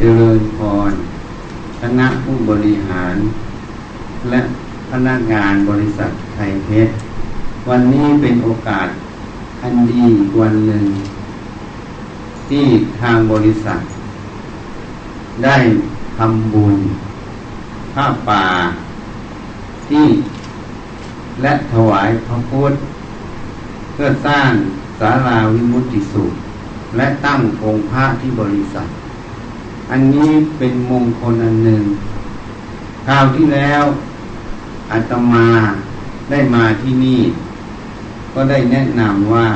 เจริญพร คณะผู้บริหาร และพนักงานบริษัทไทยเพชร วันนี้เป็นโอกาสอันดีวันหนึ่ง ที่ทางบริษัท ได้ทำบุญผ้าป่า ที่และถวายพระพุทธ เพื่อสร้างศาลาวิมุตติสุข และตั้งองค์พระที่บริษัท อันนี้เป็นมงคลอันหนึ่งคราวที่แล้วอาตมาได้มาที่นี่ ก็ได้แนะนำว่า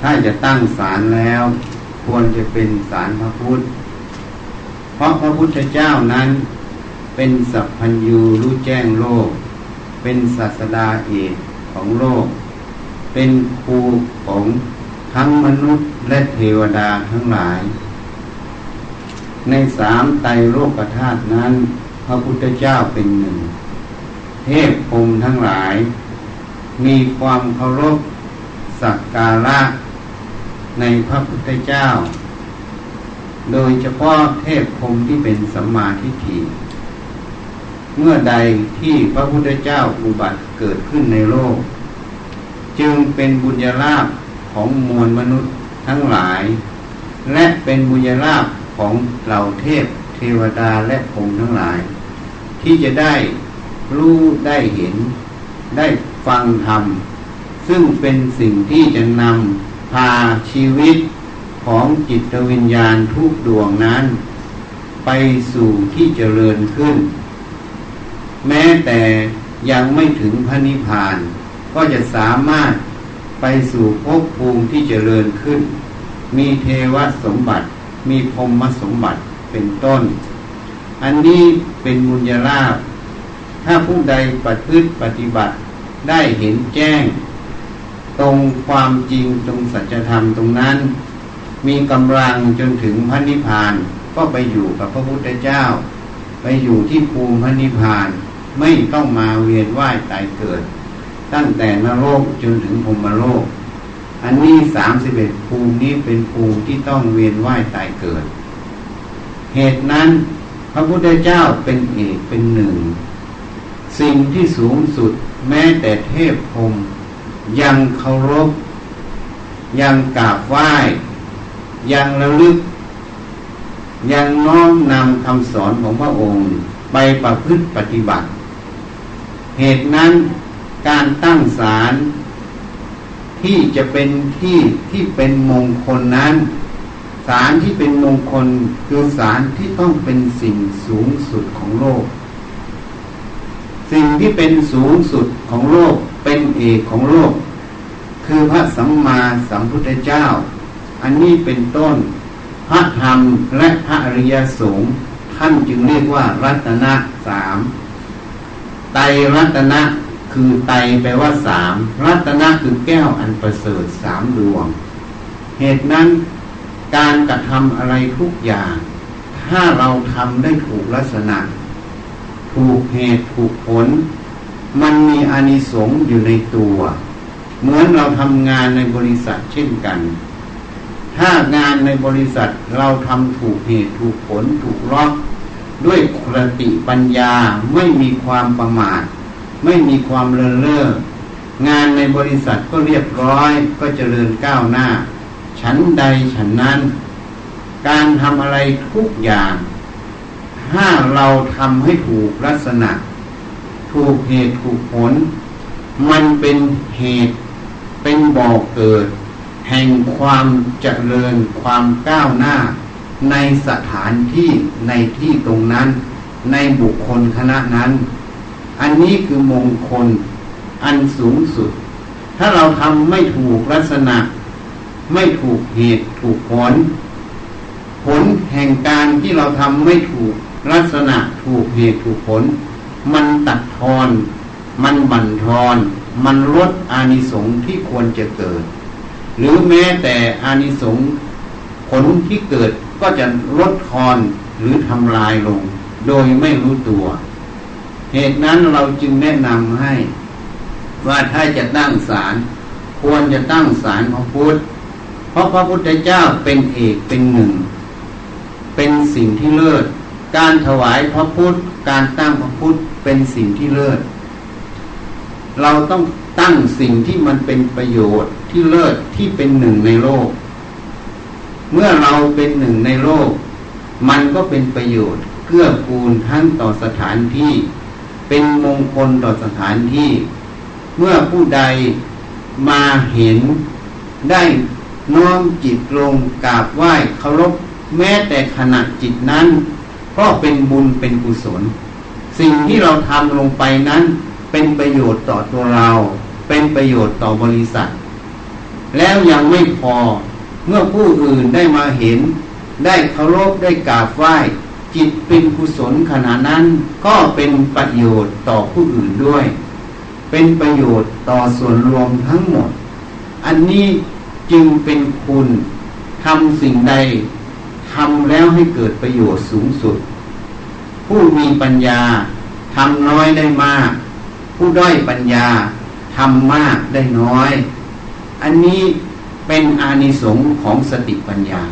ถ้าจะตั้งศาลแล้ว ควรจะเป็นศาลพระพุทธ เพราะพระพุทธเจ้านั้น เป็นสัพพัญญูรู้แจ้งโลก เป็นศาสดาเอกของโลก เป็นครูของทั้งมนุษย์และเทวดาทั้งหลาย ในสามไตรโลกธาตุนั้น พระพุทธเจ้าเป็นหนึ่ง เทพพรมทั้งหลาย มีความเคารพสักการะในพระพุทธเจ้า โดยเฉพาะเทพพรมที่เป็นสัมมาทิฏฐิเมื่อใดที่พระพุทธเจ้าอุบัติเกิดขึ้นในโลก จึงเป็นบุญญาลาภของมวลมนุษย์ทั้งหลาย และเป็นบุญญาลาภ ของเหล่าเทพเทวดาและพรหมทั้งหลาย ที่จะได้รู้ได้เห็นได้ฟังธรรม ซึ่งเป็นสิ่งที่จะนำพาชีวิตของจิตวิญญาณทุกดวงนั้น ไปสู่ที่เจริญขึ้น แม้แต่ยังไม่ถึงพระนิพพาน ก็จะสามารถไปสู่ภพภูมิที่เจริญขึ้น มีเทวสมบัติ มีพรหมสมบัติเป็นต้น อันนี้เป็นมุญญาลาภถ้าผู้ใดปฏิพฤติปฏิบัติได้เห็นแจ้ง ตรงความจริงตรงสัจธรรมตรงนั้น มีกำลังจนถึงพระนิพพานก็ไปอยู่กับพระพุทธเจ้า ไปอยู่ที่ภูมิพระนิพพานไม่ต้องมาเวียนว่ายตายเกิด ตั้งแต่นรกจนถึงพรมโลก อันนี้สามสิบเอ็ดภูมินี้เป็นภูมิที่ต้องเวียนว่ายตายเกิด เหตุนั้นพระพุทธเจ้าเป็นเอกเป็นหนึ่ง สิ่งที่สูงสุดแม้แต่เทพพรมยังเคารพ ยังกราบไหว้ ยังระลึก ยังน้อมนำคำสอนของพระองค์ไปประพฤติปฏิบัติ เหตุนั้นการตั้งศาล ที่จะเป็นที่ที่เป็นมงคลนั้นศาลที่เป็นมงคลคือศาลที่ต้องเป็นสิ่งสูงสุดของโลก สิ่งที่เป็นสูงสุดของโลกเป็นเอกของโลก คือพระสัมมาสัมพุทธเจ้า อันนี้เป็นต้นพระธรรมและพระอริยสงฆ์ท่านจึงเรียกว่ารัตนะสามไตรรัตนะ คือไตแปลว่าสามรัตนะคือแก้วอันประเสริฐสามดวง เหตุนั้นการกระทำอะไรทุกอย่าง ถ้าเราทำได้ถูกลักษณะ ถูกเหตุถูกผล มันมีอานิสงส์อยู่ในตัว เหมือนเราทำงานในบริษัทเช่นกัน ถ้างานในบริษัทเราทำถูกเหตุถูกผลถูกล็อกด้วยคติปัญญาไม่มีความประมาท ไม่มีความเลินเล่องานในบริษัทก็เรียบร้อยก็เจริญก้าวหน้า ฉันใดฉันนั้น การทำอะไรทุกอย่าง ถ้าเราทำให้ถูกลักษณะ ถูกเหตุถูกผล มันเป็นเหตุเป็นบ่อเกิด แห่งความเจริญความก้าวหน้า ในสถานที่ในที่ตรงนั้น ในบุคคลคณะนั้น อันนี้คือมงคลอันสูงสุด ถ้าเราทำไม่ถูกลักษณะ ไม่ถูกเหตุถูกผล ผลแห่งการที่เราทำไม่ถูกลักษณะถูกเหตุถูกผล มันตัดทอน มันบั่นทอน มันลดอานิสงส์ที่ควรจะเกิด หรือแม้แต่อานิสงส์ผลที่เกิดก็จะลดทอนหรือทำลายลง โดยไม่รู้ตัว เหตุนั้นเราจึงแนะนำให้ ว่าถ้าจะตั้งศาลควรจะตั้งศาลพระพุทธ เพราะพระพุทธเจ้าเป็นเอกเป็นหนึ่ง เป็นสิ่งที่เลิศ การถวายพระพุทธ การตั้งพระพุทธเป็นสิ่งที่เลิศ เราต้องตั้งสิ่งที่มันเป็นประโยชน์ที่เลิศที่เป็นหนึ่งในโลก เมื่อเราเป็นหนึ่งในโลก มันก็เป็นประโยชน์เกื้อกูลทั้งต่อสถานที่ เป็นมงคลต่อสถานที่ เมื่อผู้ใดมาเห็นได้น้อมจิตลงกราบไหว้เคารพแม้แต่ขณะจิตนั้น ก็เป็นบุญเป็นกุศล สิ่งที่เราทำลงไปนั้น เป็นประโยชน์ต่อตัวเรา เป็นประโยชน์ต่อบริษัท แล้วยังไม่พอเมื่อผู้อื่นได้มาเห็น ได้เคารพได้กราบไหว้ จิตเป็นกุศลขณะนั้นก็เป็นประโยชน์ต่อผู้อื่นด้วย เป็นประโยชน์ต่อส่วนรวมทั้งหมด อันนี้จึงเป็นคุณทำสิ่งใดทำแล้วให้เกิดประโยชน์สูงสุด ผู้มีปัญญาทำน้อยได้มาก ผู้ด้อยปัญญาทำมากได้น้อย อันนี้เป็นอานิสงส์ของสติปัญญา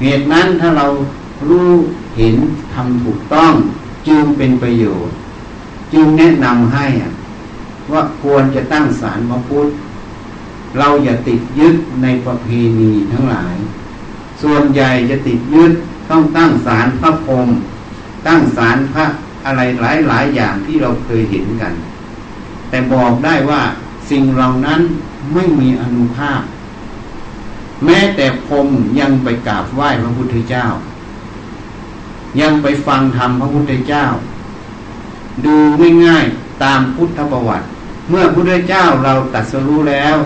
เหตุนั้นถ้าเรา รู้เห็นทำถูกต้องจึงเป็นประโยชน์ จึงแนะนำให้ว่าควรจะตั้งศาลพระพุทธ เราอย่าติดยึดในประเพณีทั้งหลาย ส่วนใหญ่จะติดยึดต้องตั้งศาลพระพรหมตั้งศาลพระอะไรหลายหลายอย่างที่เราเคยเห็นกัน แต่บอกได้ว่าสิ่งเหล่านั้นไม่มีอนุภาพ แม้แต่พรมยังไปกราบไหว้พระพุทธเจ้า ยังไปฟังธรรมพระพุทธเจ้า ดูง่ายๆตามพุทธประวัติ เมื่อพระพุทธเจ้าเราตัดสรู้แล้ว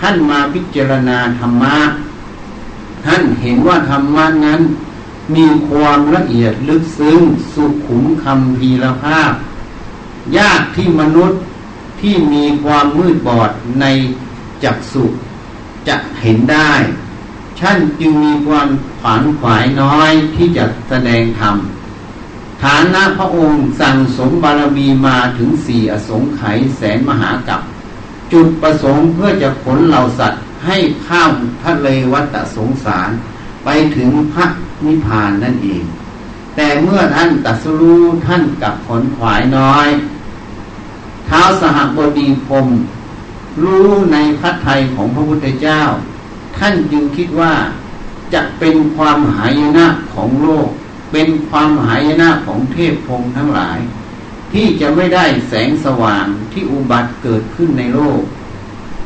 ท่านมาพิจารณาธรรมะท่านเห็นว่าธรรมะนั้น มีความละเอียดลึกซึ้งสุขุมคำพีรภาพ ยากที่มนุษย์ที่มีความมืดบอดในจักสุจะเห็นได้ ท่านจึงมีความขวานขวายน้อยที่จะแสดงธรรมฐานะพระองค์สั่งสมบารมีมาถึงสี่อสงไขยแสนมหากับ จุดประสงค์เพื่อจะขนเหล่าสัตว์ให้ข้ามทะเลวัฏสงสาร ไปถึงพระนิพพานนั่นเอง แต่เมื่อท่านตัดสู้ท่านกับผลขวายน้อย เท้าสหบดีพรมรู้ในพระทัยของพระพุทธเจ้า ท่านจึงคิดว่าจะเป็นความหายนะของโลก เป็นความหายนะของเทพพรมทั้งหลาย ที่จะไม่ได้แสงสว่างที่อุบัติเกิดขึ้นในโลก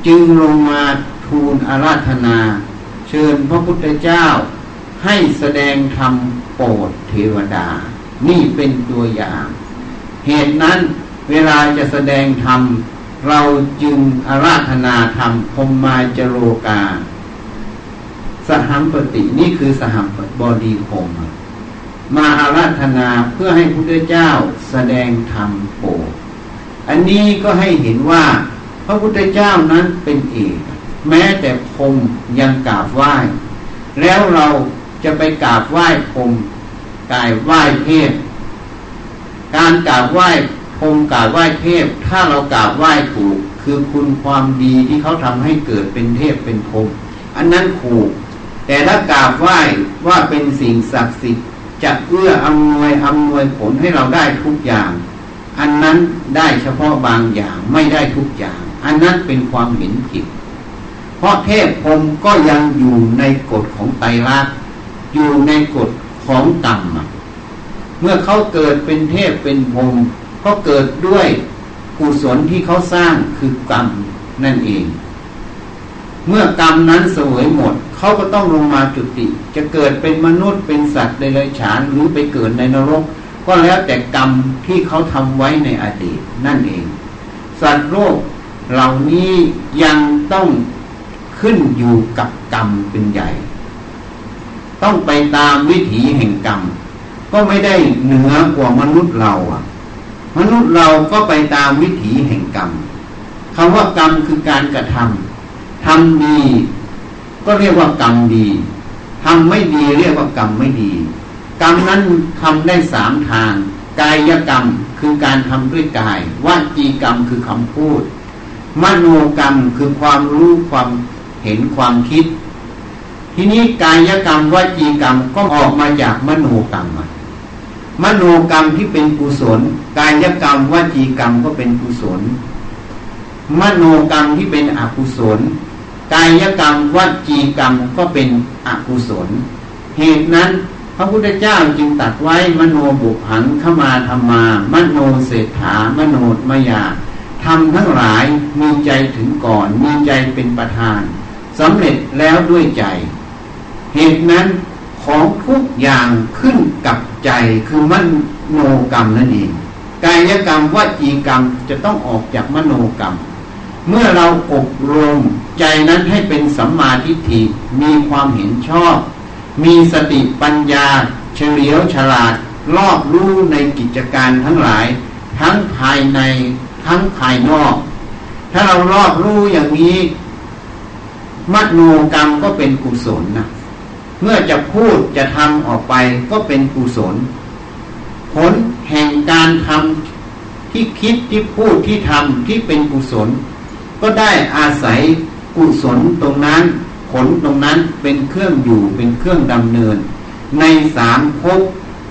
จึงลงมาทูลอาราธนา เชิญพระพุทธเจ้า ให้แสดงธรรมโปรดเทวดา นี่เป็นตัวอย่าง เหตุนั้นเวลาจะแสดงธรรมเราจึงอาราธนาธรรมพมมาจโรกา สหัมปตินี่คือสหัมบดีพมมาอาราธนาเพื่อให้พระพุทธเจ้าแสดงธรรมโปรดอันนี้ก็ให้เห็นว่า พระพุทธเจ้านั้นเป็นเอกแม้แต่พรมยังกราบไหว้ แล้วเราจะไปกราบไหว้พรมกายไหว้เทพการกราบไหว้พรมกราบไหว้เทพ ถ้าเรากราบไหว้ถูกคือคุณความดีที่เขาทำให้เกิดเป็นเทพเป็นพรมอันนั้นถูก แต่ถ้ากราบไหว้ว่าเป็นสิ่งศักดิ์สิทธิ์จะเอื้ออำนวยอำนวยผลให้เราได้ทุกอย่าง อันนั้นได้เฉพาะบางอย่างไม่ได้ทุกอย่าง อันนั้นเป็นความเห็นผิด เพราะเทพพรมก็ยังอยู่ในกฎของไตรลักษณ์อยู่ในกฎของกรรมเมื่อเขาเกิดเป็นเทพเป็นพรมก็เกิดด้วยกุศลที่เขาสร้างคือกรรมนั่นเอง เมื่อกรรมนั้นสวยหมด เขาก็ต้องลงมาจุติ จะเกิดเป็นมนุษย์เป็นสัตว์ในเลยฉานหรือไปเกิดในนรก ก็แล้วแต่กรรมที่เขาทำไว้ในอดีตนั่นเอง สัตว์โลกเหล่านี้ยังต้องขึ้นอยู่กับกรรมเป็นใหญ่ ต้องไปตามวิถีแห่งกรรม ก็ไม่ได้เหนือกว่ามนุษย์เราอะ มนุษย์เราก็ไปตามวิถีแห่งกรรมคำว่ากรรมคือการกระทำทำดี ก็เรียกว่ากรรมดีทำไม่ดีเรียกว่ากรรมไม่ดี กรรมนั้นทำได้สามทาง กายกรรมคือการทำด้วยกาย วาจีกรรมคือคำพูด มโนกรรมคือความรู้ความเห็นความคิด ทีนี้กายกรรมวจีกรรมก็ออกมาจากมโนกรรมมโนกรรมที่เป็นกุศล กายกรรมวจีกรรมก็เป็นกุศล มโนกรรมที่เป็นอกุศล กายกรรมวจีกรรมก็เป็นอกุศล เหตุนั้นพระพุทธเจ้าจึงตัดไว้มโนบุพังขมาธรรมา มโนเศรษฐามโนมยาทำทั้งหลายมีใจถึงก่อน มีใจเป็นประธานสำเร็จแล้วด้วยใจ เหตุนั้นของทุกอย่างขึ้นกับใจคือมโนกรรมนั่นเองกายกรรมวจีกรรมจะต้องออกจากมโนกรรม เมื่อเราอบรมใจนั้นให้เป็นสัมมาทิฏฐิมีความเห็นชอบ มีสติปัญญา เฉลียวฉลาด รอบรู้ในกิจการทั้งหลาย ทั้งภายในทั้งภายนอก ถ้าเรารอบรู้อย่างนี้ มโนกรรมก็เป็นกุศลนะเมื่อจะพูดจะทำออกไปก็เป็นกุศล ผลแห่งการทำที่คิดที่พูดที่ทำที่เป็นกุศล ก็ได้อาศัยกุศลตรงนั้น ผลตรงนั้นเป็นเครื่องอยู่เป็นเครื่องดำเนิน ในสามภพ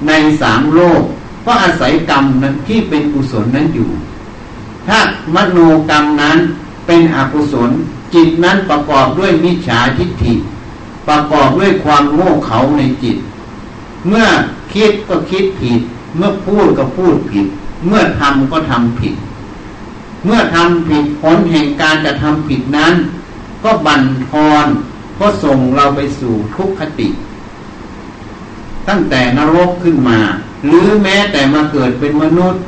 ในสามโลก ก็อาศัยกรรมนั้นที่เป็นกุศลนั้นอยู่ ถ้ามโนกรรมนั้นเป็นอกุศลจิตนั้นประกอบด้วยมิจฉาทิฏฐิ ประกอบด้วยความโง่เขลาในจิต เมื่อคิดก็คิดผิด เมื่อพูดก็พูดผิด เมื่อทำก็ทำผิด เมื่อทำผิดผลแห่งการจะทำผิดนั้น ก็บั่นทอนก็ส่งเราไปสู่ทุกขติ ตั้งแต่นรกขึ้นมา หรือแม้แต่มาเกิดเป็นมนุษย์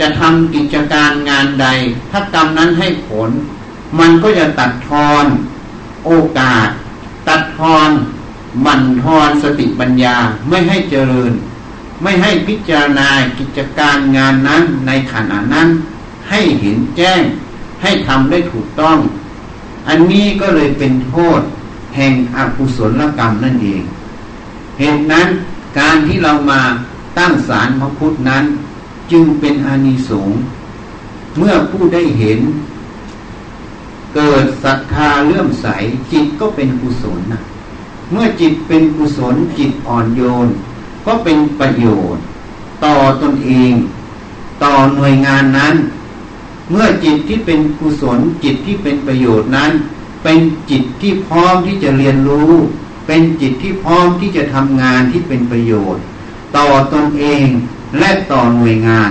จะทำกิจการงานใด ถ้ากรรมนั้นให้ผล มันก็จะตัดทอนโอกาส ตัดทอนมันทอนสติปัญญาไม่ให้เจริญ ไม่ให้พิจารณากิจการงานนั้นในขณะนั้น ให้เห็นแจ้ง ให้ทำได้ถูกต้อง อันนี้ก็เลยเป็นโทษแห่งอกุศลกรรมนั่นเอง เหตุนั้นการที่เรามาตั้งศาลพระพุทธนั้น จึงเป็นอานิสงส์เมื่อผู้ได้เห็น เกิดศรัทธาเลื่อมใสจิตก็เป็นกุศลนะเมื่อจิตเป็นกุศลจิตอ่อนโยน ก็เป็นประโยชน์ ต่อตนเอง ต่อหน่วยงานนั้น เมื่อจิตที่เป็นกุศลจิตที่เป็นประโยชน์นั้น เป็นจิตที่พร้อมที่จะเรียนรู้ เป็นจิตที่พร้อมที่จะทำงานที่เป็นประโยชน์ ต่อตนเองและต่อหน่วยงาน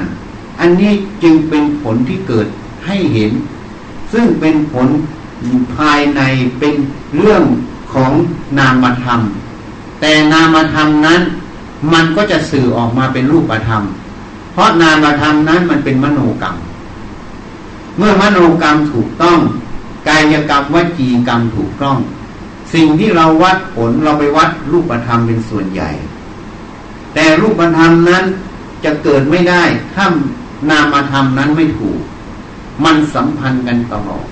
อันนี้จึงเป็นผลที่เกิดให้เห็น ซึ่งเป็นผลภายในเป็นเรื่องของนามธรรม แต่นามธรรมนั้นมันก็จะสื่อออกมาเป็นรูปธรรม เพราะนามธรรมนั้นมันเป็นมโนกรรม เมื่อมโนกรรมถูกต้อง กายกรรมวจีกรรมถูกต้อง สิ่งที่เราวัดผลเราไปวัดรูปธรรมเป็นส่วนใหญ่ แต่รูปธรรมนั้นจะเกิดไม่ได้ถ้านามธรรมนั้นไม่ถูก มันสัมพันธ์กันตลอด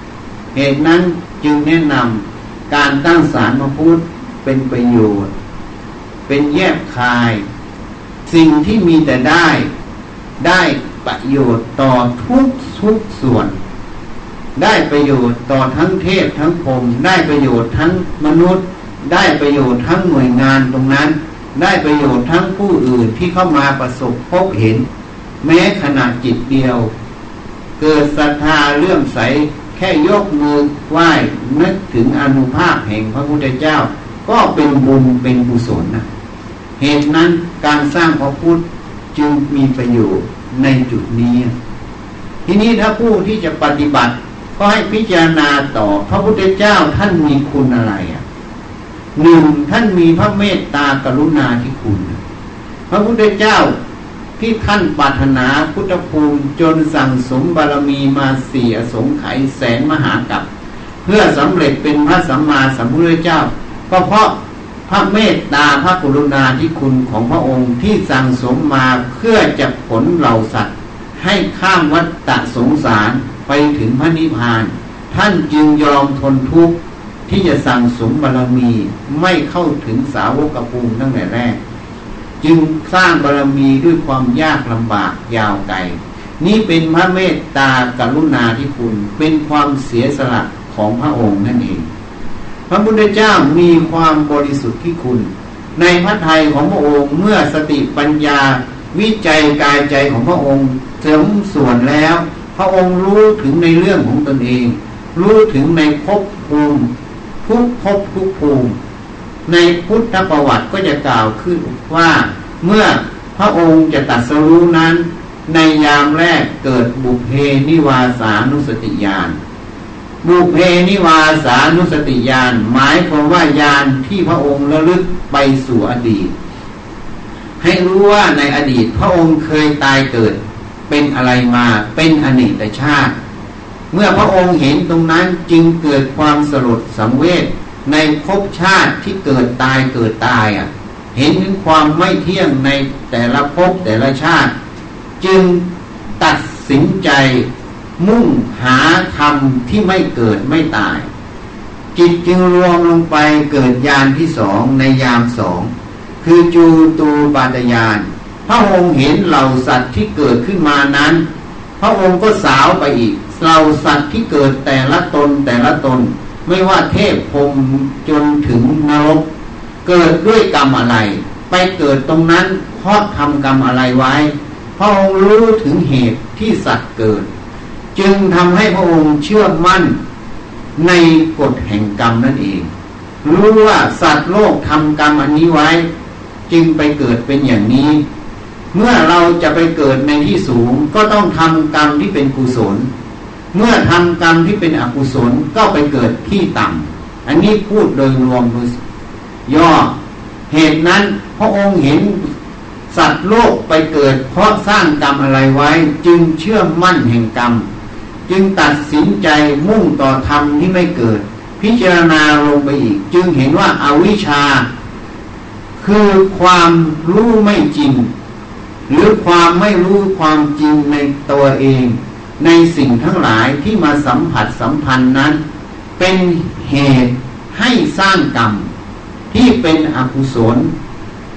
เหตุนั้นจึงแนะนำการตั้งสารมาพุทธเป็นประโยชน์ เป็นแยกคาย สิ่งที่มีแต่ได้ได้ ประโยชน์ต่อทุกทุกส่วน ได้ประโยชน์ต่อทั้งเทพทั้งพรมได้ประโยชน์ทั้งมนุษย์ ได้ประโยชน์ทั้งหน่วยงานตรงนั้น ได้ประโยชน์ทั้งผู้อื่นที่เข้ามาประสบพบเห็น แม้ขนาดจิตเดียว เกิดศรัทธาเลื่อมใสแค่ยกมือไหว้นึกถึงอนุภาพแห่งพระพุทธเจ้า ก็เป็นบุญเป็นกุศลนะเหตุนั้นการสร้างพระพุทธจึงมีประโยชน์ ในจุดนี้ ทีนี้ถ้าผู้ที่จะปฏิบัติ ก็ให้พิจารณาต่อพระพุทธเจ้าท่านมีคุณอะไรอะหนึ่งท่านมีพระเมตตากรุณาที่คุณ พระพุทธเจ้าที่ท่านปรารถนาพุทธภูมิจนสั่งสมบารมีมาเสียสงไขแสนมหากับ เพื่อสำเร็จเป็นพระสัมมาสัมพุทธเจ้าก็เพราะ พระเมตตาพระกรุณาธิคุณของพระองค์ที่สั่งสมมาเพื่อจะผลเหล่าสัตว์ ให้ข้ามวัฏฏะสงสารไปถึงพระนิพพาน ท่านจึงยอมทนทุกข์ที่จะสั่งสมบารมีไม่เข้าถึงสาวกภูมิตั้งแต่แรก จึงสร้างบารมีด้วยความยากลำบากยาวไกลนี้เป็นพระเมตตากรุณาที่คุณเป็นความเสียสละของพระองค์นั่นเอง พระพุทธเจ้ามีความบริสุทธิ์ที่คุณ ในพระทัยของพระองค์เมื่อสติปัญญา วิจัยกายใจของพระองค์เสริมส่วนแล้ว พระองค์รู้ถึงในเรื่องของตนเอง รู้ถึงในภพภูมิทุกภพทุกภูมิ ในพุทธประวัติก็จะกล่าวขึ้นว่าเมื่อพระองค์จะตัดสรู้นั้น ในยามแรกเกิดบุพเพนิวาสานุสติญาณ บุเพนิวาสานุสติญาณหมายความว่ายานที่พระองค์ระลึกไปสู่อดีต ให้รู้ว่าในอดีตพระองค์เคยตายเกิด เป็นอะไรมาเป็นอเนกชาติ เมื่อพระองค์เห็นตรงนั้นจึงเกิดความสลดสังเวชในภพชาติที่เกิดตายเกิดตายอะ เห็นถึงความไม่เที่ยงในแต่ละภพแต่ละชาติ จึงตัดสินใจ มุ่งหาธรรมที่ไม่เกิดไม่ตาย จิตจึงรวมลงไปเกิดยานที่สองในยามสองคือจูตูปาตยาน พระองค์เห็นเหล่าสัตว์ที่เกิดขึ้นมานั้น พระองค์ก็สาวไปอีกเหล่าสัตว์ที่เกิดแต่ละตนแต่ละตน ไม่ว่าเทพพรมจนถึงนรก เกิดด้วยกรรมอะไร ไปเกิดตรงนั้นเพราะทำกรรมอะไรไว้ พระองค์รู้ถึงเหตุที่สัตว์เกิด จึงทำให้พระองค์เชื่อมั่นในกฎแห่งกรรมนั่นเอง รู้ว่าสัตว์โลกทำกรรมอันนี้ไว้ จึงไปเกิดเป็นอย่างนี้ เมื่อเราจะไปเกิดในที่สูงก็ต้องทำกรรมที่เป็นกุศล เมื่อทำกรรมที่เป็นอกุศลก็ไปเกิดที่ต่ำอันนี้พูดโดยรวมโดยย่อเหตุนั้นพระองค์เห็นสัตว์โลกไปเกิดเพราะสร้างกรรมอะไรไว้ จึงเชื่อมั่นแห่งกรรม จึงตัดสินใจมุ่งต่อธรรมที่ไม่เกิด พิจารณาลงไปอีก จึงเห็นว่าอาวิชชา คือความรู้ไม่จริง หรือความไม่รู้ความจริงในตัวเอง ในสิ่งทั้งหลายที่มาสัมผัสสัมพันธ์นั้น เป็นเหตุให้สร้างกรรม ที่เป็นอกุศล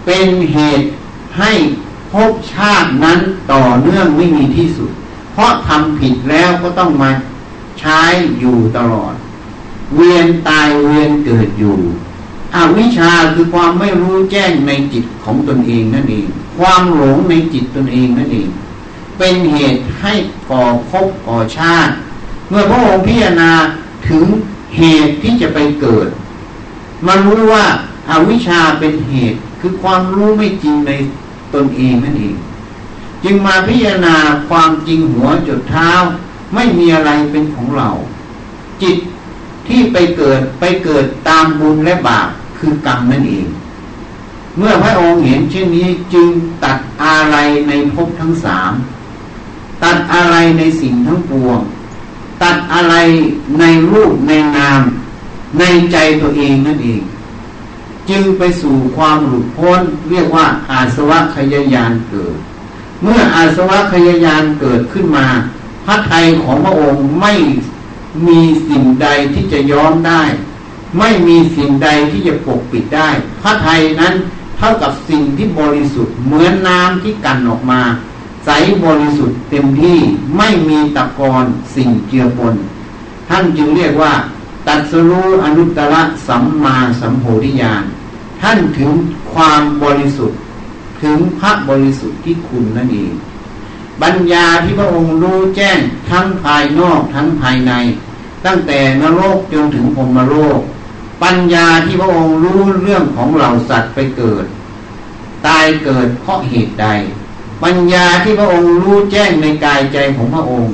เป็นเหตุให้ภพชาตินั้นต่อเนื่องไม่มีที่สุด เพราะทำผิดแล้วก็ต้องมาใช้อยู่ตลอด เวียนตายเวียนเกิดอยู่อวิชชาคือความไม่รู้แจ้งในจิตของตนเองนั่นเอง ความหลงในจิตตนเองนั่นเอง เป็นเหตุให้ก่อภพก่อชาติ เมื่อพระองค์พิจารณาถึงเหตุที่จะไปเกิดมารู้ว่าอาวิชชาเป็นเหตุคือความรู้ไม่จริงในตนเองนั่นเอง จึงมาพิจารณาความจริงหัวจุดเท้า ไม่มีอะไรเป็นของเรา จิตที่ไปเกิดไปเกิดตามบุญและบาปคือกรรมนั่นเอง เมื่อพระองค์เห็นเช่นนี้จึงตัดอะไรในภพทั้งสามตัดอะไรในสิ่งทั้งปวง ตัดอะไรในรูปในนาม ในใจตัวเองนั่นเอง จึงไปสู่ความหลุดพ้นเรียกว่าอาสวะขยายานเกิด เมื่ออาสวะขยายานเกิดขึ้นมา พระไทยของพระองค์ไม่มีสิ่งใดที่จะย้อมได้ ไม่มีสิ่งใดที่จะปกปิดได้ พระไทยนั้นเท่ากับสิ่งที่บริสุทธิ์เหมือนน้ำที่กันออกมา ใสบริสุทธิ์เต็มที่ไม่มีตะกอนสิ่งเจือปนท่านจึงเรียกว่า ตัดสรู้อนุตตรสัมมาสัมโพธิญาณท่านถึงความบริสุทธิ์ ถึงพระบริสุทธิ์ที่คุณนั่นเองปัญญาที่พระองค์รู้แจ้งทั้งภายนอกทั้งภายใน ตั้งแต่นรกจนถึงพรมโลก ปัญญาที่พระองค์รู้เรื่องของเหล่าสัตว์ไปเกิด ตายเกิดเพราะเหตุใด ปัญญาที่พระองค์รู้แจ้งในกายใจของพระองค์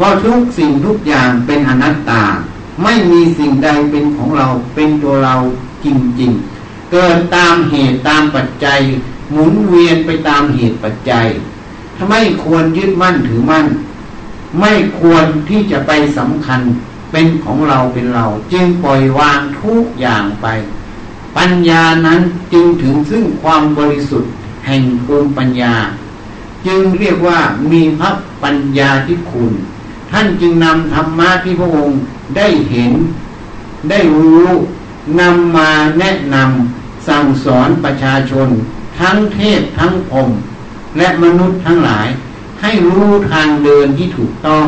ว่าทุกสิ่งทุกอย่างเป็นอนัตตา ไม่มีสิ่งใดเป็นของเราเป็นตัวเราจริงๆ เกิดตามเหตุตามปัจจัย หมุนเวียนไปตามเหตุปัจจัยถ้าไม่ควรยึดมั่นถือมั่น ไม่ควรที่จะไปสำคัญเป็นของเราเป็นเรา จึงปล่อยวางทุกอย่างไป ปัญญานั้นจึงถึงซึ่งความบริสุทธิ์แห่งภูมิปัญญา จึงเรียกว่ามีพระปัญญาที่คุณ ท่านจึงนำธรรมะที่พระองค์ได้เห็น ได้รู้นำมาแนะนำสั่งสอนประชาชน ทั้งเทพทั้งพรมและมนุษย์ทั้งหลาย ให้รู้ทางเดินที่ถูกต้อง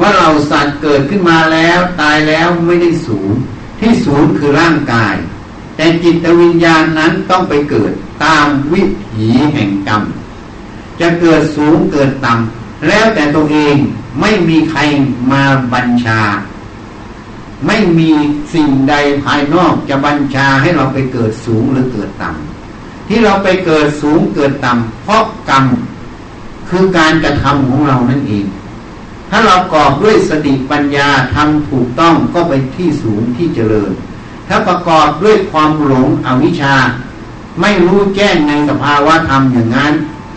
ว่าเราสัตว์เกิดขึ้นมาแล้วตายแล้วไม่ได้สูญที่ศูนย์คือร่างกาย แต่จิตวิญญาณนั้นต้องไปเกิดตามวิถีแห่งกรรม จะเกิดสูงเกิดต่ำแล้วแต่ตัวเองไม่มีใครมาบัญชา ไม่มีสิ่งใดภายนอกจะบัญชาให้เราไปเกิดสูงหรือเกิดต่ำ ที่เราไปเกิดสูงเกิดต่ำเพราะกรรมคือการกระทำของเรานั่นเอง ถ้าเรากอบด้วยสติปัญญาทำถูกต้องก็ไปที่สูงที่เจริญ ถ้าประกอบด้วยความหลงอวิชชา ไม่รู้แจ้งในสภาวะธรรมอย่างนั้น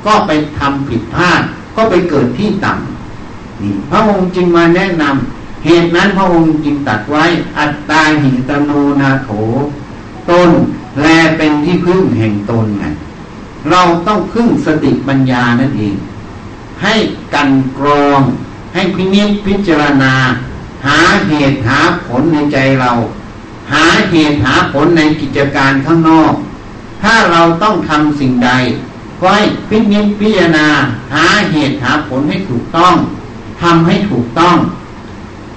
ก็ไปทำผิดพลาด ก็ไปเกิดที่ต่ำนี่พระองค์จึงมาแนะนำเหตุนั้นพระองค์จึงตัดไว้ อัตตาหิตโนนาโถตน แลเป็นที่พึ่งแห่งตนไงเราต้องพึ่งสติปัญญานั่นเอง ให้กันกรอง ให้พินิจพิจารณา หาเหตุหาผลในใจเรา หาเหตุหาผลในกิจการข้างนอก ถ้าเราต้องทำสิ่งใดก็ให้พินิจพิจารณา หาเหตุหาผลให้ถูกต้องทำให้ถูกต้อง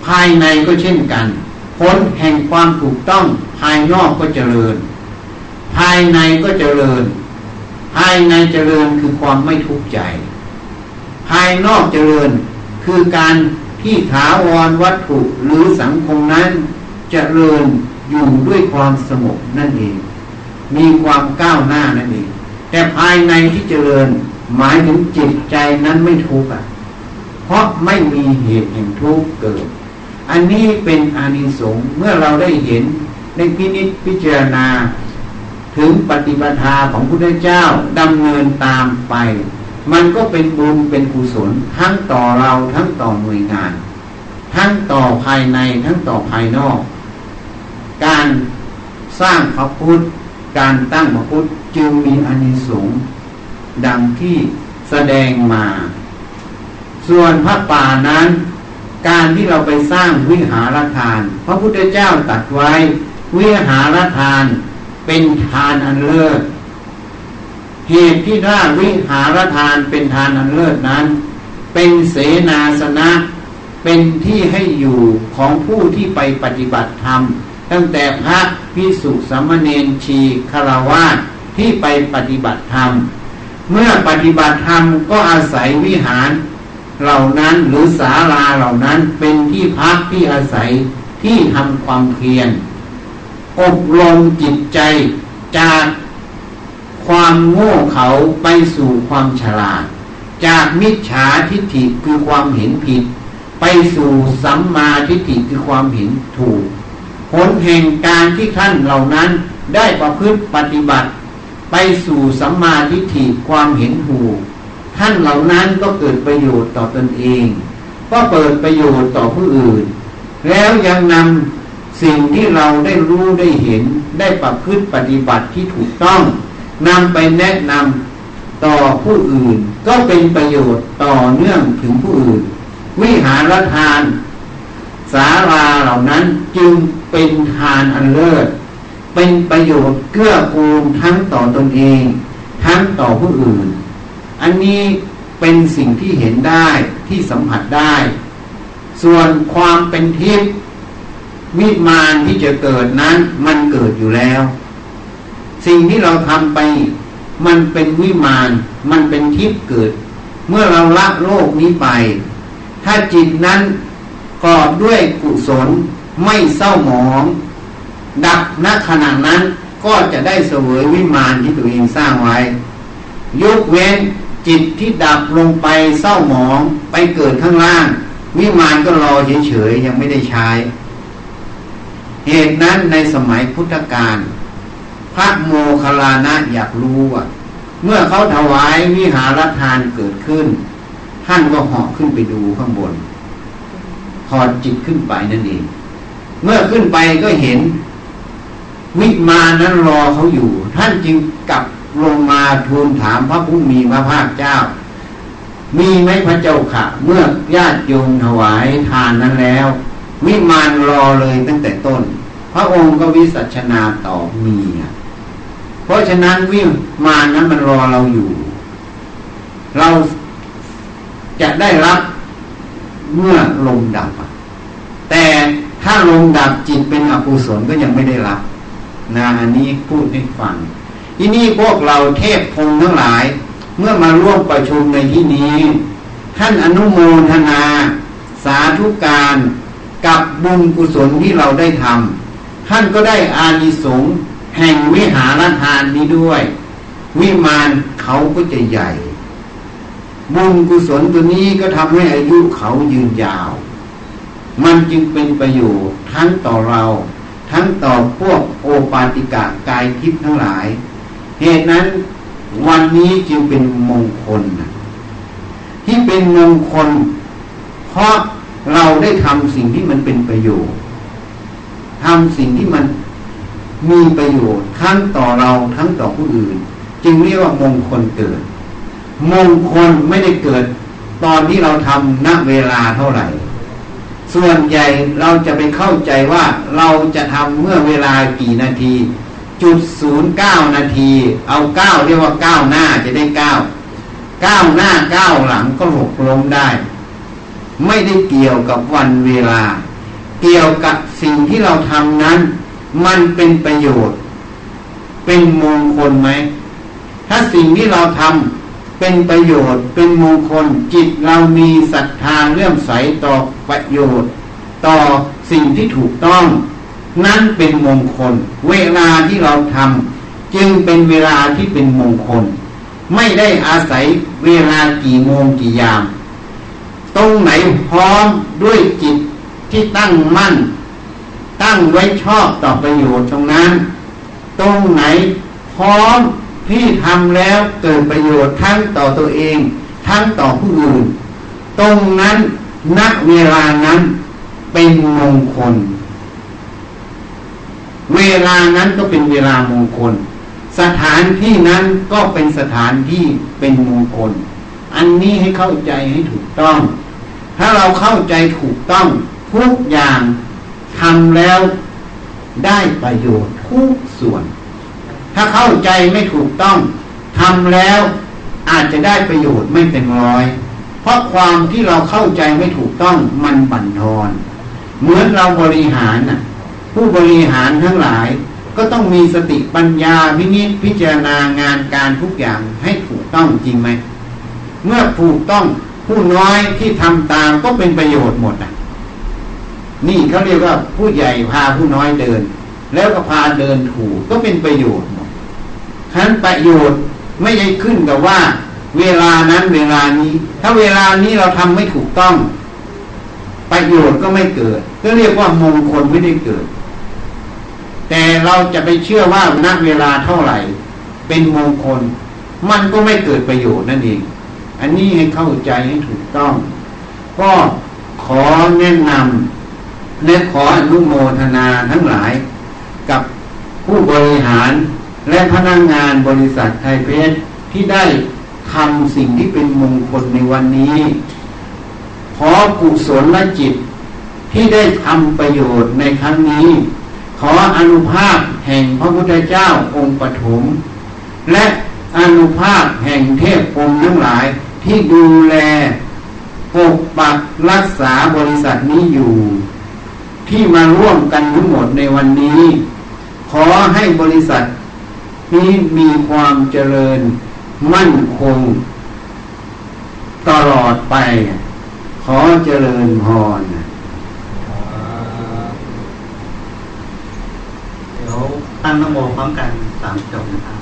ภายในก็เช่นกัน ผลแห่งความถูกต้องภายนอกก็เจริญ ภายในก็เจริญ ภายในเจริญคือความไม่ทุกข์ใจ ภายนอกเจริญคือการที่ถาวรวัตถุหรือสังคมนั้นจเจริญอยู่ด้วยความสงบนั่นเอง มีความก้าวหน้านั่นเอง แต่ภายในที่เจริญหมายถึงจิตใจนั้นไม่ทุกข์อะ เพราะไม่มีเหตุแห่งทุกข์เกิด อันนี้เป็นอานิสงส์เมื่อเราได้เห็นในพินิจพิจารณา ถึงปฏิปทาของพระพุทธเจ้าดำเนินตามไป มันก็เป็นบุญเป็นกุศลทั้งต่อเราทั้งต่อหน่วยงาน ทั้งต่อภายในทั้งต่อภายนอก การสร้างพระพุทธการตั้งพระพุทธจึงมีอานิสงส์ดังที่แสดงมา ส่วนพระป่านั้น การที่เราไปสร้างวิหารทาน พระพุทธเจ้าตัดไว้วิหารทาน เป็นทานอันเลิศเหตุที่ถ้าวิหารทานเป็นทานอันเลิศนั้น เป็นเสนาสนะ เป็นที่ให้อยู่ของผู้ที่ไปปฏิบัติธรรม ตั้งแต่พระพิสุสมณเณรชีคารวาสที่ไปปฏิบัติธรรม เมื่อปฏิบัติธรรมก็อาศัยวิหาร เหล่านั้นหรือศาลาเหล่านั้นเป็นที่พักที่อาศัยที่ทำความเพียร อบรมจิตใจจากความโง่เขาไปสู่ความฉลาด จากมิจฉาทิฏฐิคือความเห็นผิด ไปสู่สัมมาทิฏฐิคือความเห็นถูก ผลแห่งการที่ท่านเหล่านั้นได้ประพฤติปฏิบัติ ไปสู่สัมมาทิฏฐิความเห็นถูก ท่านเหล่านั้นก็เกิดประโยชน์ต่อตอนเอง ก็เปิดประโยชน์ต่อผู้อื่น แล้วยังนำ สิ่งที่เราได้รู้ได้เห็นได้ประพฤติปฏิบัติที่ถูกต้องนำไปแนะนำต่อผู้อื่น ก็เป็นประโยชน์ต่อเนื่องถึงผู้อื่น วิหารทาน สาราเหล่านั้นจึงเป็นทานอันเลิศ เป็นประโยชน์เกื้อกูลทั้งต่อตนเอง ทั้งต่อผู้อื่น อันนี้เป็นสิ่งที่เห็นได้ที่สัมผัสได้ ส่วนความเป็นทิพย์ วิมานที่จะเกิดนั้น มันเกิดอยู่แล้ว สิ่งที่เราทำไป มันเป็นวิมาน มันเป็นทิพย์เกิด เมื่อเราละโลกนี้ไป ถ้าจิตนั้นกอบด้วยกุศลไม่เศร้าหมอง ดับณขณะนั้นก็จะได้เสวยวิมานที่ตัวเองสร้างไว้ ยกเว้นจิตที่ดับลงไปเศร้าหมองไปเกิดข้างล่าง วิมานก็รอเฉยๆยังไม่ได้ใช้ เหตุนั้นในสมัยพุทธกาลพระโมคคัลลานะอยากรู้ว่าเมื่อเขาถวายวิหารทานเกิดขึ้น ท่านก็เหาะขึ้นไปดูข้างบนถอดจิตขึ้นไปนั่นเอง เมื่อขึ้นไปก็เห็น วิมานั้นรอเขาอยู่ ท่านจึงกลับลงมาทูลถามพระผู้มีพระภาคเจ้า มีไหมพระเจ้าค่ะ เมื่อญาติโยมถวายทานนั้นแล้ว วิมานรอเลยตั้งแต่ต้น พระองค์ก็วิสัชนาต่อมีอะเพราะฉะนั้นวิมานั้นมันรอเราอยู่ เราจะได้รับเมื่อลมดับ แต่ถ้าลมดับจิตเป็นอกุศลก็ยังไม่ได้รับนะอันนี้พูดให้ฟัง ที่นี่พวกเราเทพพงทั้งหลาย เมื่อมาร่วมประชุมในที่นี้ ท่านอนุโมทนา สาธุการ กับบุญกุศลที่เราได้ทำท่านก็ได้อานิสงส์แห่งวิหารทานนี้ด้วย วิมานเขาก็จะใหญ่ บุญกุศลตัวนี้ก็ทำให้อายุเขายืนยาว มันจึงเป็นประโยชน์ทั้งต่อเรา ทั้งต่อพวกโอปาติกะกายทิพย์ทั้งหลาย เหตุนั้นวันนี้จึงเป็นมงคลที่เป็นมงคล เพราะ เราได้ทำสิ่งที่มันเป็นประโยชน์ทำสิ่งที่มันมีประโยชน์ทั้งต่อเราทั้งต่อผู้อื่น จึงเรียกว่ามงคลเกิด มงคลไม่ได้เกิด ตอนที่เราทำณเวลาเท่าไหร่ ส่วนใหญ่เราจะไปเข้าใจว่าเราจะทำเมื่อเวลากี่นาที จุดศูนย์เก้านาที เอาเก้าเรียกว่าเก้าหน้าจะได้เก้าเก้าหน้าเก้าหลังก็หกล้มได้ ไม่ได้เกี่ยวกับวันเวลา เกี่ยวกับสิ่งที่เราทำนั้น มันเป็นประโยชน์ เป็นมงคลไหม ถ้าสิ่งที่เราทำเป็นประโยชน์ เป็นมงคลจิตเรามีศรัทธาเลื่อมใสต่อประโยชน์ ต่อสิ่งที่ถูกต้อง นั่นเป็นมงคล เวลาที่เราทำจึงเป็นเวลาที่เป็นมงคล ไม่ได้อาศัยเวลากี่โมงกี่ยาม ตรงไหนพร้อมด้วยจิตที่ตั้งมั่น ตั้งไว้ชอบต่อประโยชน์ตรงนั้น ตรงไหนพร้อมที่ทำแล้วเกิดประโยชน์ทั้งต่อตัวเอง ทั้งต่อผู้อื่น ตรงนั้นณเวลานั้นเป็นมงคล เวลานั้นก็เป็นเวลามงคล สถานที่นั้นก็เป็นสถานที่เป็นมงคล อันนี้ให้เข้าใจให้ถูกต้อง ถ้าเราเข้าใจถูกต้องทุกอย่างทำแล้วได้ประโยชน์ทุกส่วน ถ้าเข้าใจไม่ถูกต้องทำแล้วอาจจะได้ประโยชน์ไม่เป็นร้อย เพราะความที่เราเข้าใจไม่ถูกต้องมันบั่นทอน เหมือนเราบริหารน่ะ ผู้บริหารทั้งหลาย ก็ต้องมีสติปัญญาวินิจพิจารณางานการทุกอย่างให้ถูกต้องจริงไหม เมื่อถูกต้อง ผู้น้อยที่ทำตามก็เป็นประโยชน์หมดอะ นี่เขาเรียกว่าผู้ใหญ่พาผู้น้อยเดิน แล้วก็พาเดินถูกก็เป็นประโยชน์หมดฉะนั้นประโยชน์ไม่ได้ขึ้นกับว่า เวลานั้นเวลานี้ ถ้าเวลานี้เราทำไม่ถูกต้อง ประโยชน์ก็ไม่เกิด ก็เรียกว่ามงคลไม่ได้เกิด แต่เราจะไปเชื่อว่าณเวลาเท่าไหร่ เป็นมงคล มันก็ไม่เกิดประโยชน์นั่นเอง อันนี้ให้เข้าใจให้ถูกต้อง ก็ขอแนะนำและขออนุโมทนาทั้งหลาย กับผู้บริหารและพนักงงานบริษัทไทยเพชรที่ได้ทำสิ่งที่เป็นมงคลในวันนี้ ขอกุศลและจิตที่ได้ทำประโยชน์ในครั้งนี้ ขออนุภาพแห่งพระพุทธเจ้าองค์ปฐมและอนุภาพแห่งเทพองค์ทั้งหลาย ที่ดูแลปกปักรักษาบริษัทนี้อยู่ ที่มาร่วมกันทั้งหมดในวันนี้ ขอให้บริษัทนี้มีความเจริญมั่นคง ตลอดไป ขอเจริญพรเดี๋ยวตั้งนโมพร้อมกันสามจบนะครับ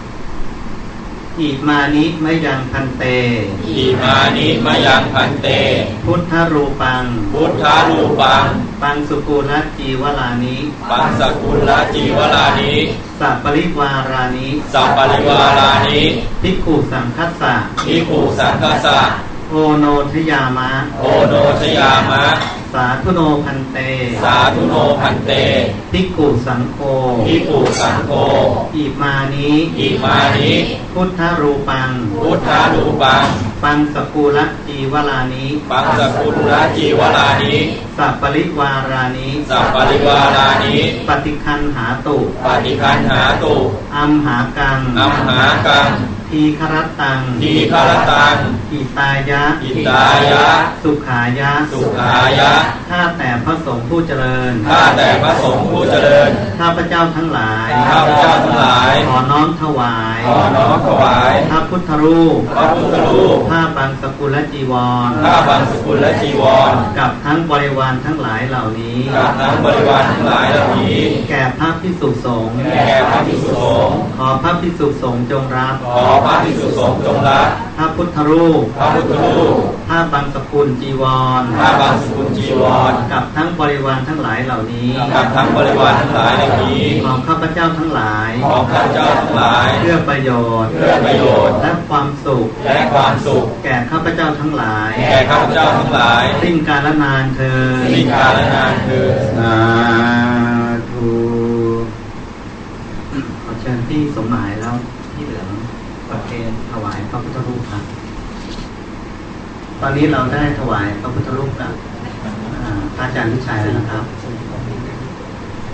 อิมานิมยังพันเต อิมานิมยังพันเต พุทธรูปัง พุทธรูปัง ปังสุกุลจีวลานิปังสกุลจีวลานิสัปปริวารานิสัปปริวารานิภิกขุสังคัสสะภิกขุสังคัสสะโอโนทยามะ โอโนทยามะ สาธุโนพันเต สาธุโนพันเตภิกขุสังโฆภิกขุสังโฆอิมานิอิมานิพุทธรูปัง พุทธารูปัง ปังสกุลจีวลานิปังสกุลราจีวรานิสัพปริวารานิสัพปริวารานิปฏิคันหาตุ ปฏิคันหาตุอัมหากังอัมหากัง ทีครตังทีฆรตัง อิตายะ อิตายะ สุขายะ สุขายะ ข้าแต่พระสงฆ์ผู้เจริญ ข้าแต่พระสงฆ์ผู้เจริญ ข้าพระเจ้าทั้งหลาย ข้าพเจ้าทั้งหลาย ขอน้อมถวาย ขอน้อมถวาย พระพุทธรูป พระพุทธรูป ผ้าบางสกุลจีวรข้าบังสกุลและจีวร กับทั้งบริวารทั้งหลายเหล่านี้ กับทั้งบริวารทั้งหลายเหล่านี้ แก่พระพิสุสงฆ์ แก่พระภิกษุสงฆ์ ขอพระพิสุสงฆ์จงรับ ขอพระภิกษุสงฆ์จงรับพระพุทธรูปพระพุทธรูปผ้าบางสกุลจีวรข้าบังสกุลจีวร กับทั้งบริวารทั้งหลายเหล่านี้ กับทั้งบริวารทั้งหลายเหล่านี้ของข้าพเจ้าทั้งหลาย ของข้าพเจ้าทั้งหลาย เพื่อประโยชน์ เพื่อประโยชน์ และความสุข และความสุข แก่ข้าพเจ้าทั้งหลาย แก่ข้าพเจ้าทั้งหลาย สิ้นกาลนานเธอสิ้นกาลนานเถิดสาธุขอเชิญที่สมหมายแล้วที่เหลืองประเคนถวายพระพุทธรูปครับ ตอนนี้เราได้ถวายพระพุทธรูปกับอ่าพระอาจารย์วิชัยแล้วนะครับ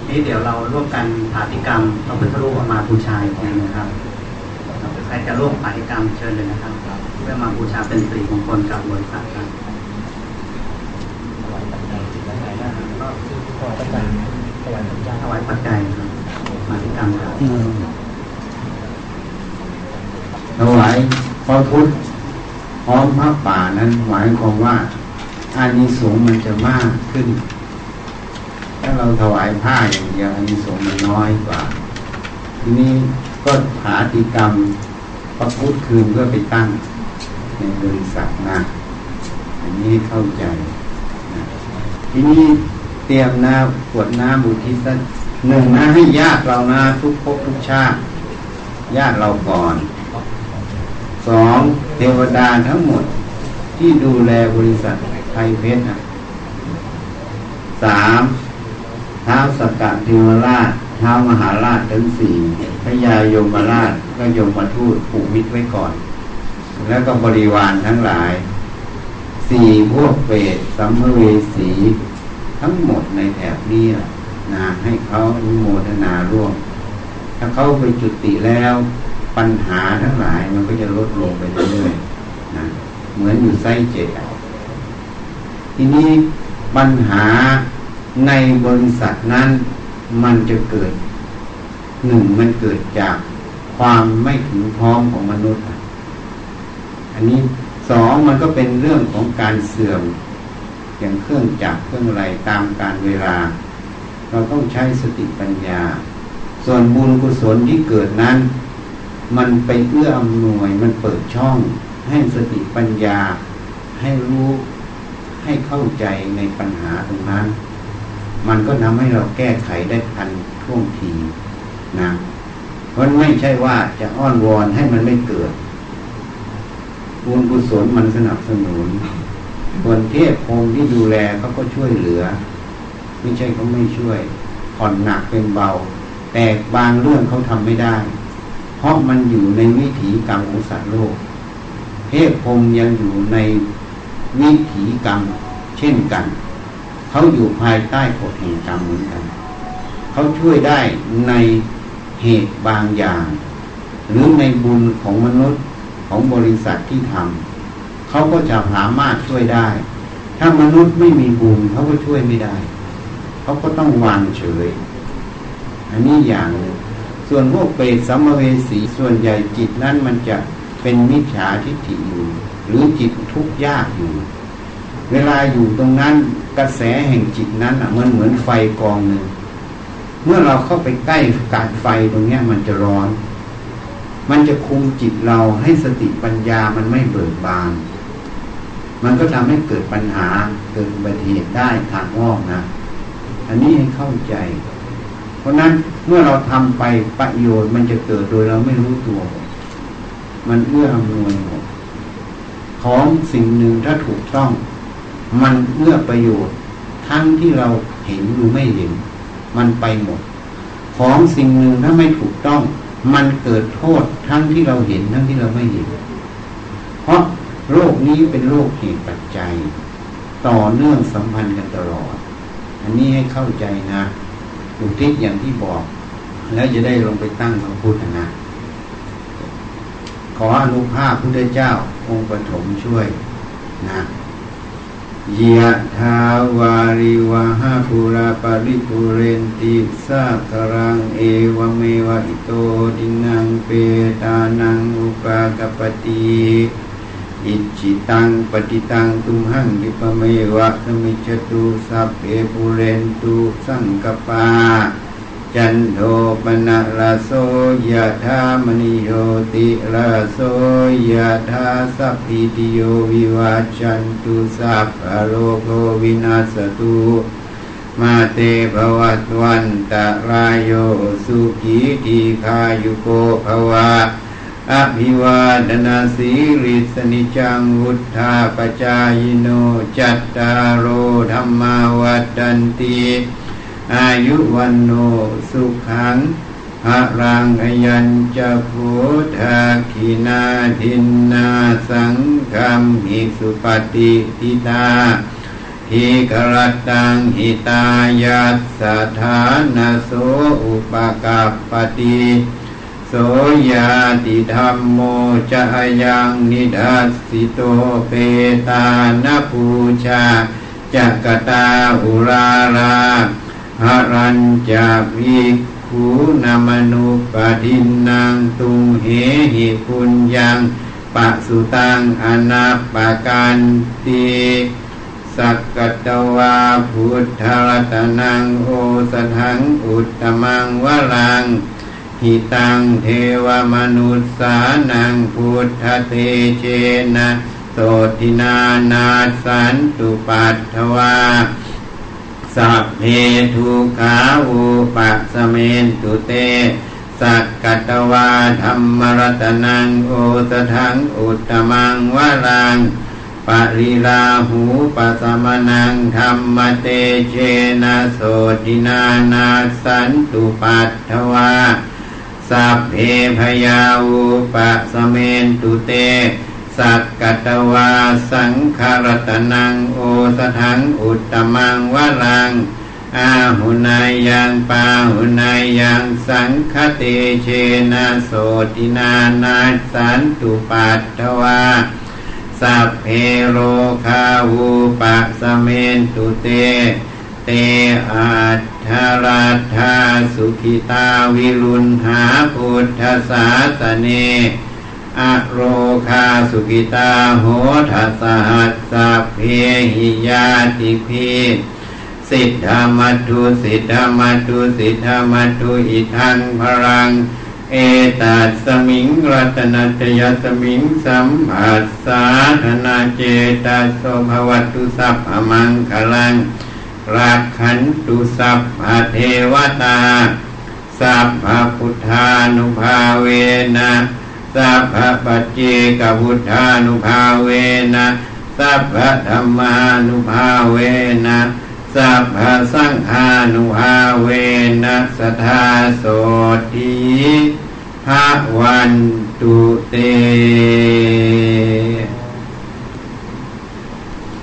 นี่เดี๋ยวเราร่วมกันปาฏิกรรมพระพุทธรูปมาบูชาอีกทีนะครับใครจะร่วมปาฏิกรรมเชิญเลยนะครับ เพื่อมาบูชาเป็นสิริมงคลกับบริษัทครับถวายปัจจัยครับมาฏิกรรมครับถวายพระพุทธ พร้อมพระป่านั้นหมายความว่าอานิสงส์มันจะมากขึ้น ถ้าเราถวายผ้าอย่างเดียวอานิสงส์มันน้อยกว่า ทีนี้ก็หาติกรรมพระพุทธคืนเพื่อไปตั้งในบริษัทนะอันนี้เข้าใจนะทีนี้เตรียมน้ำขวดน้ำบุทิศหนึ่งนะให้ญาติเรานะทุกภพทุกชาติญาติเราก่อน สองเทวดาทั้งหมดที่ดูแลบริษัทไทยเพชรนะสามท้าวสกกะเทวราชท้าวมหาราชทั้งสี่พระยายมราชก็ยมมาทูตผูกมิตรไว้ก่อน แล้วก็บริวารทั้งหลายสี่พวกเปรตสัมภเวสี ทั้งหมดในแถบนี้นะให้เขาอนุโมทนาร่วม ถ้าเขาไปจุติแล้ว ปัญหาทั้งหลายมันก็จะลดลงไปเรื่อยๆนะเหมือนอยู่ไส้เจ็ดทีนี้ปัญหาในบริษัทนั้นมันจะเกิดหนึ่งมันเกิดจากความไม่ถึงพร้อมของมนุษย์อะอันนี้สองมันก็เป็นเรื่องของการเสื่อม อย่างเครื่องจักรเครื่องอะไรตามการเวลา เราต้องใช้สติปัญญา ส่วนบุญกุศลที่เกิดนั้น มันไปเอื้ออำนวย มันเปิดช่อง ให้สติปัญญา ให้รู้ให้เข้าใจในปัญหาตรงนั้น มันก็ทำให้เราแก้ไขได้ทันท่วงทีนะมันไม่ใช่ว่าจะอ้อนวอนให้มันไม่เกิดบุญกุศลมันสนับสนุนส่วนเทพพรหมที่ดูแลเขาก็ช่วยเหลือ ไม่ใช่เขาไม่ช่วยผ่อนหนักเป็นเบา แต่บางเรื่องเขาทำไม่ได้ เพราะมันอยู่ในวิถีกรรมของสัตว์โลก เทพพรมยังอยู่ในวิถีกรรมเช่นกัน เขาอยู่ภายใต้กฎแห่งกรรมเหมือนกัน เขาช่วยได้ในเหตุบางอย่าง หรือในบุญของมนุษย์ของบริษัทที่ทำเขาก็จะสามารถช่วยได้ ถ้ามนุษย์ไม่มีบุญเขาก็ช่วยไม่ได้ เขาก็ต้องวางเฉย อันนี้อย่างหนึ่ง ส่วนพวกเปรตสัมเวสีส่วนใหญ่จิตนั้นมันจะเป็นมิจฉาทิฏฐิอยู่ หรือจิตทุกข์ยากอยู่ เวลาอยู่ตรงนั้นกระแสแห่งจิตนั้นอะมันเหมือนไฟกองหนึ่งเมื่อเราเข้าไปใกล้การไฟตรงเนี้ยมันจะร้อน มันจะคุมจิตเราให้สติปัญญามันไม่เบิกบาน มันก็ทำให้เกิดปัญหาเกิดอุบัติเหตุได้ทางอ้อมนะ อันนี้ให้เข้าใจ ราะนั้นเมื่อเราทำไปประโยชน์มันจะเกิดโดยเราไม่รู้ตัว มันเอื้ออำนวยหมดของสิ่งหนึ่งถ้าถูกต้อง มันเอื้อประโยชน์ ทั้งที่เราเห็นหรือไม่เห็น มันไปหมด ของสิ่งหนึ่งถ้าไม่ถูกต้อง มันเกิดโทษทั้งที่เราเห็นทั้งที่เราไม่เห็น เพราะโรคนี้เป็นโรคเหตุปัจจัย ต่อเนื่องสัมพันธ์กันตลอด อันนี้ให้เข้าใจนะ อุทิศอย่างที่บอก แล้วจะได้ลงไปตั้งพระพุทธนะขออนุภาพพุทธเจ้า องค์ปฐมช่วยนะยะทาวาริวะหาภูราปริภูเรนติสาครังเอวเมวะอิโตดินังเปตานังอุปากปติ อิจิตังปฏิตังตุมหังดิปเมวะสมิจตุสัพเพภูเรนตุสังกปา จันโทปนะระโสยะธามณิโยติระโสยะธาสัพพิติโยวิวาจันตุสัพพโลโควินาสตุมาเตภวัตวันตะรายโยสุขีทีคายุโกภวะ อภิวาดนาสีริสนิจังวุธาปจายโนจัตตารโอธรรมาวัฏันติอายุวันโนสุขังหะรังอยัญจะโพธาคินาทินนาสังคัมหิสุปฏิทิตาหิกรตังหิตายัสสถานาโสอุปกัปปติ โสยาติธรรมโมจะยังนิดัสสิโตเปตานปูชาจักตาอุราราหรัญจากวิคูนามนุปทินนางตุงเหหิปุญญังปะสุตังอนาปการตีสักกตวาพุทธรัตนังโอสถังอุตตมังวลัง หิตังเทวมนุษสานังพุทธเตเชนะโสตินานาสันตุปัตถวาสัพเพทุขาวุปัสเมนตุเต สักกัตวาธรรมรัตนังโอสถังอุตตมังวรังปริลาหูปัสมนังธรรมเตเชนะโสตินานาสันตุปัตถวา สัพเพพยาวุปสเมนตุเต สักกัตวาสังขารตนังโอสถังอุตตมังวลัง อาหุนายยังปาหุนายยังสังคเตเชนะโสตินานาสันตุปัตถวาสัพเพโรคาวูปะสเมนตุเต เตอัต ถราธาสุขิตาวิรุณหาพุทธศาสเนอโรคาสุกิตาโหทัสหัสสะเพหิยาติพีสิทธามัตุสิทธามัตุสิทธามัตุอิทังพรัง เอตัสมิงรัตนัตยสมิงสัมผัสสาธนาเจตาโสภวัตุสัพพมังคลัง รักขันตุสัพพเทวตา สัพพพุทธานุภาเวนะสัพพปัจเจกพุทธานุภาเวนะสัพพธรรมานุภาเวนะสัพพสังฆานุภาเวนะสัทธาโสติภาวันตุเต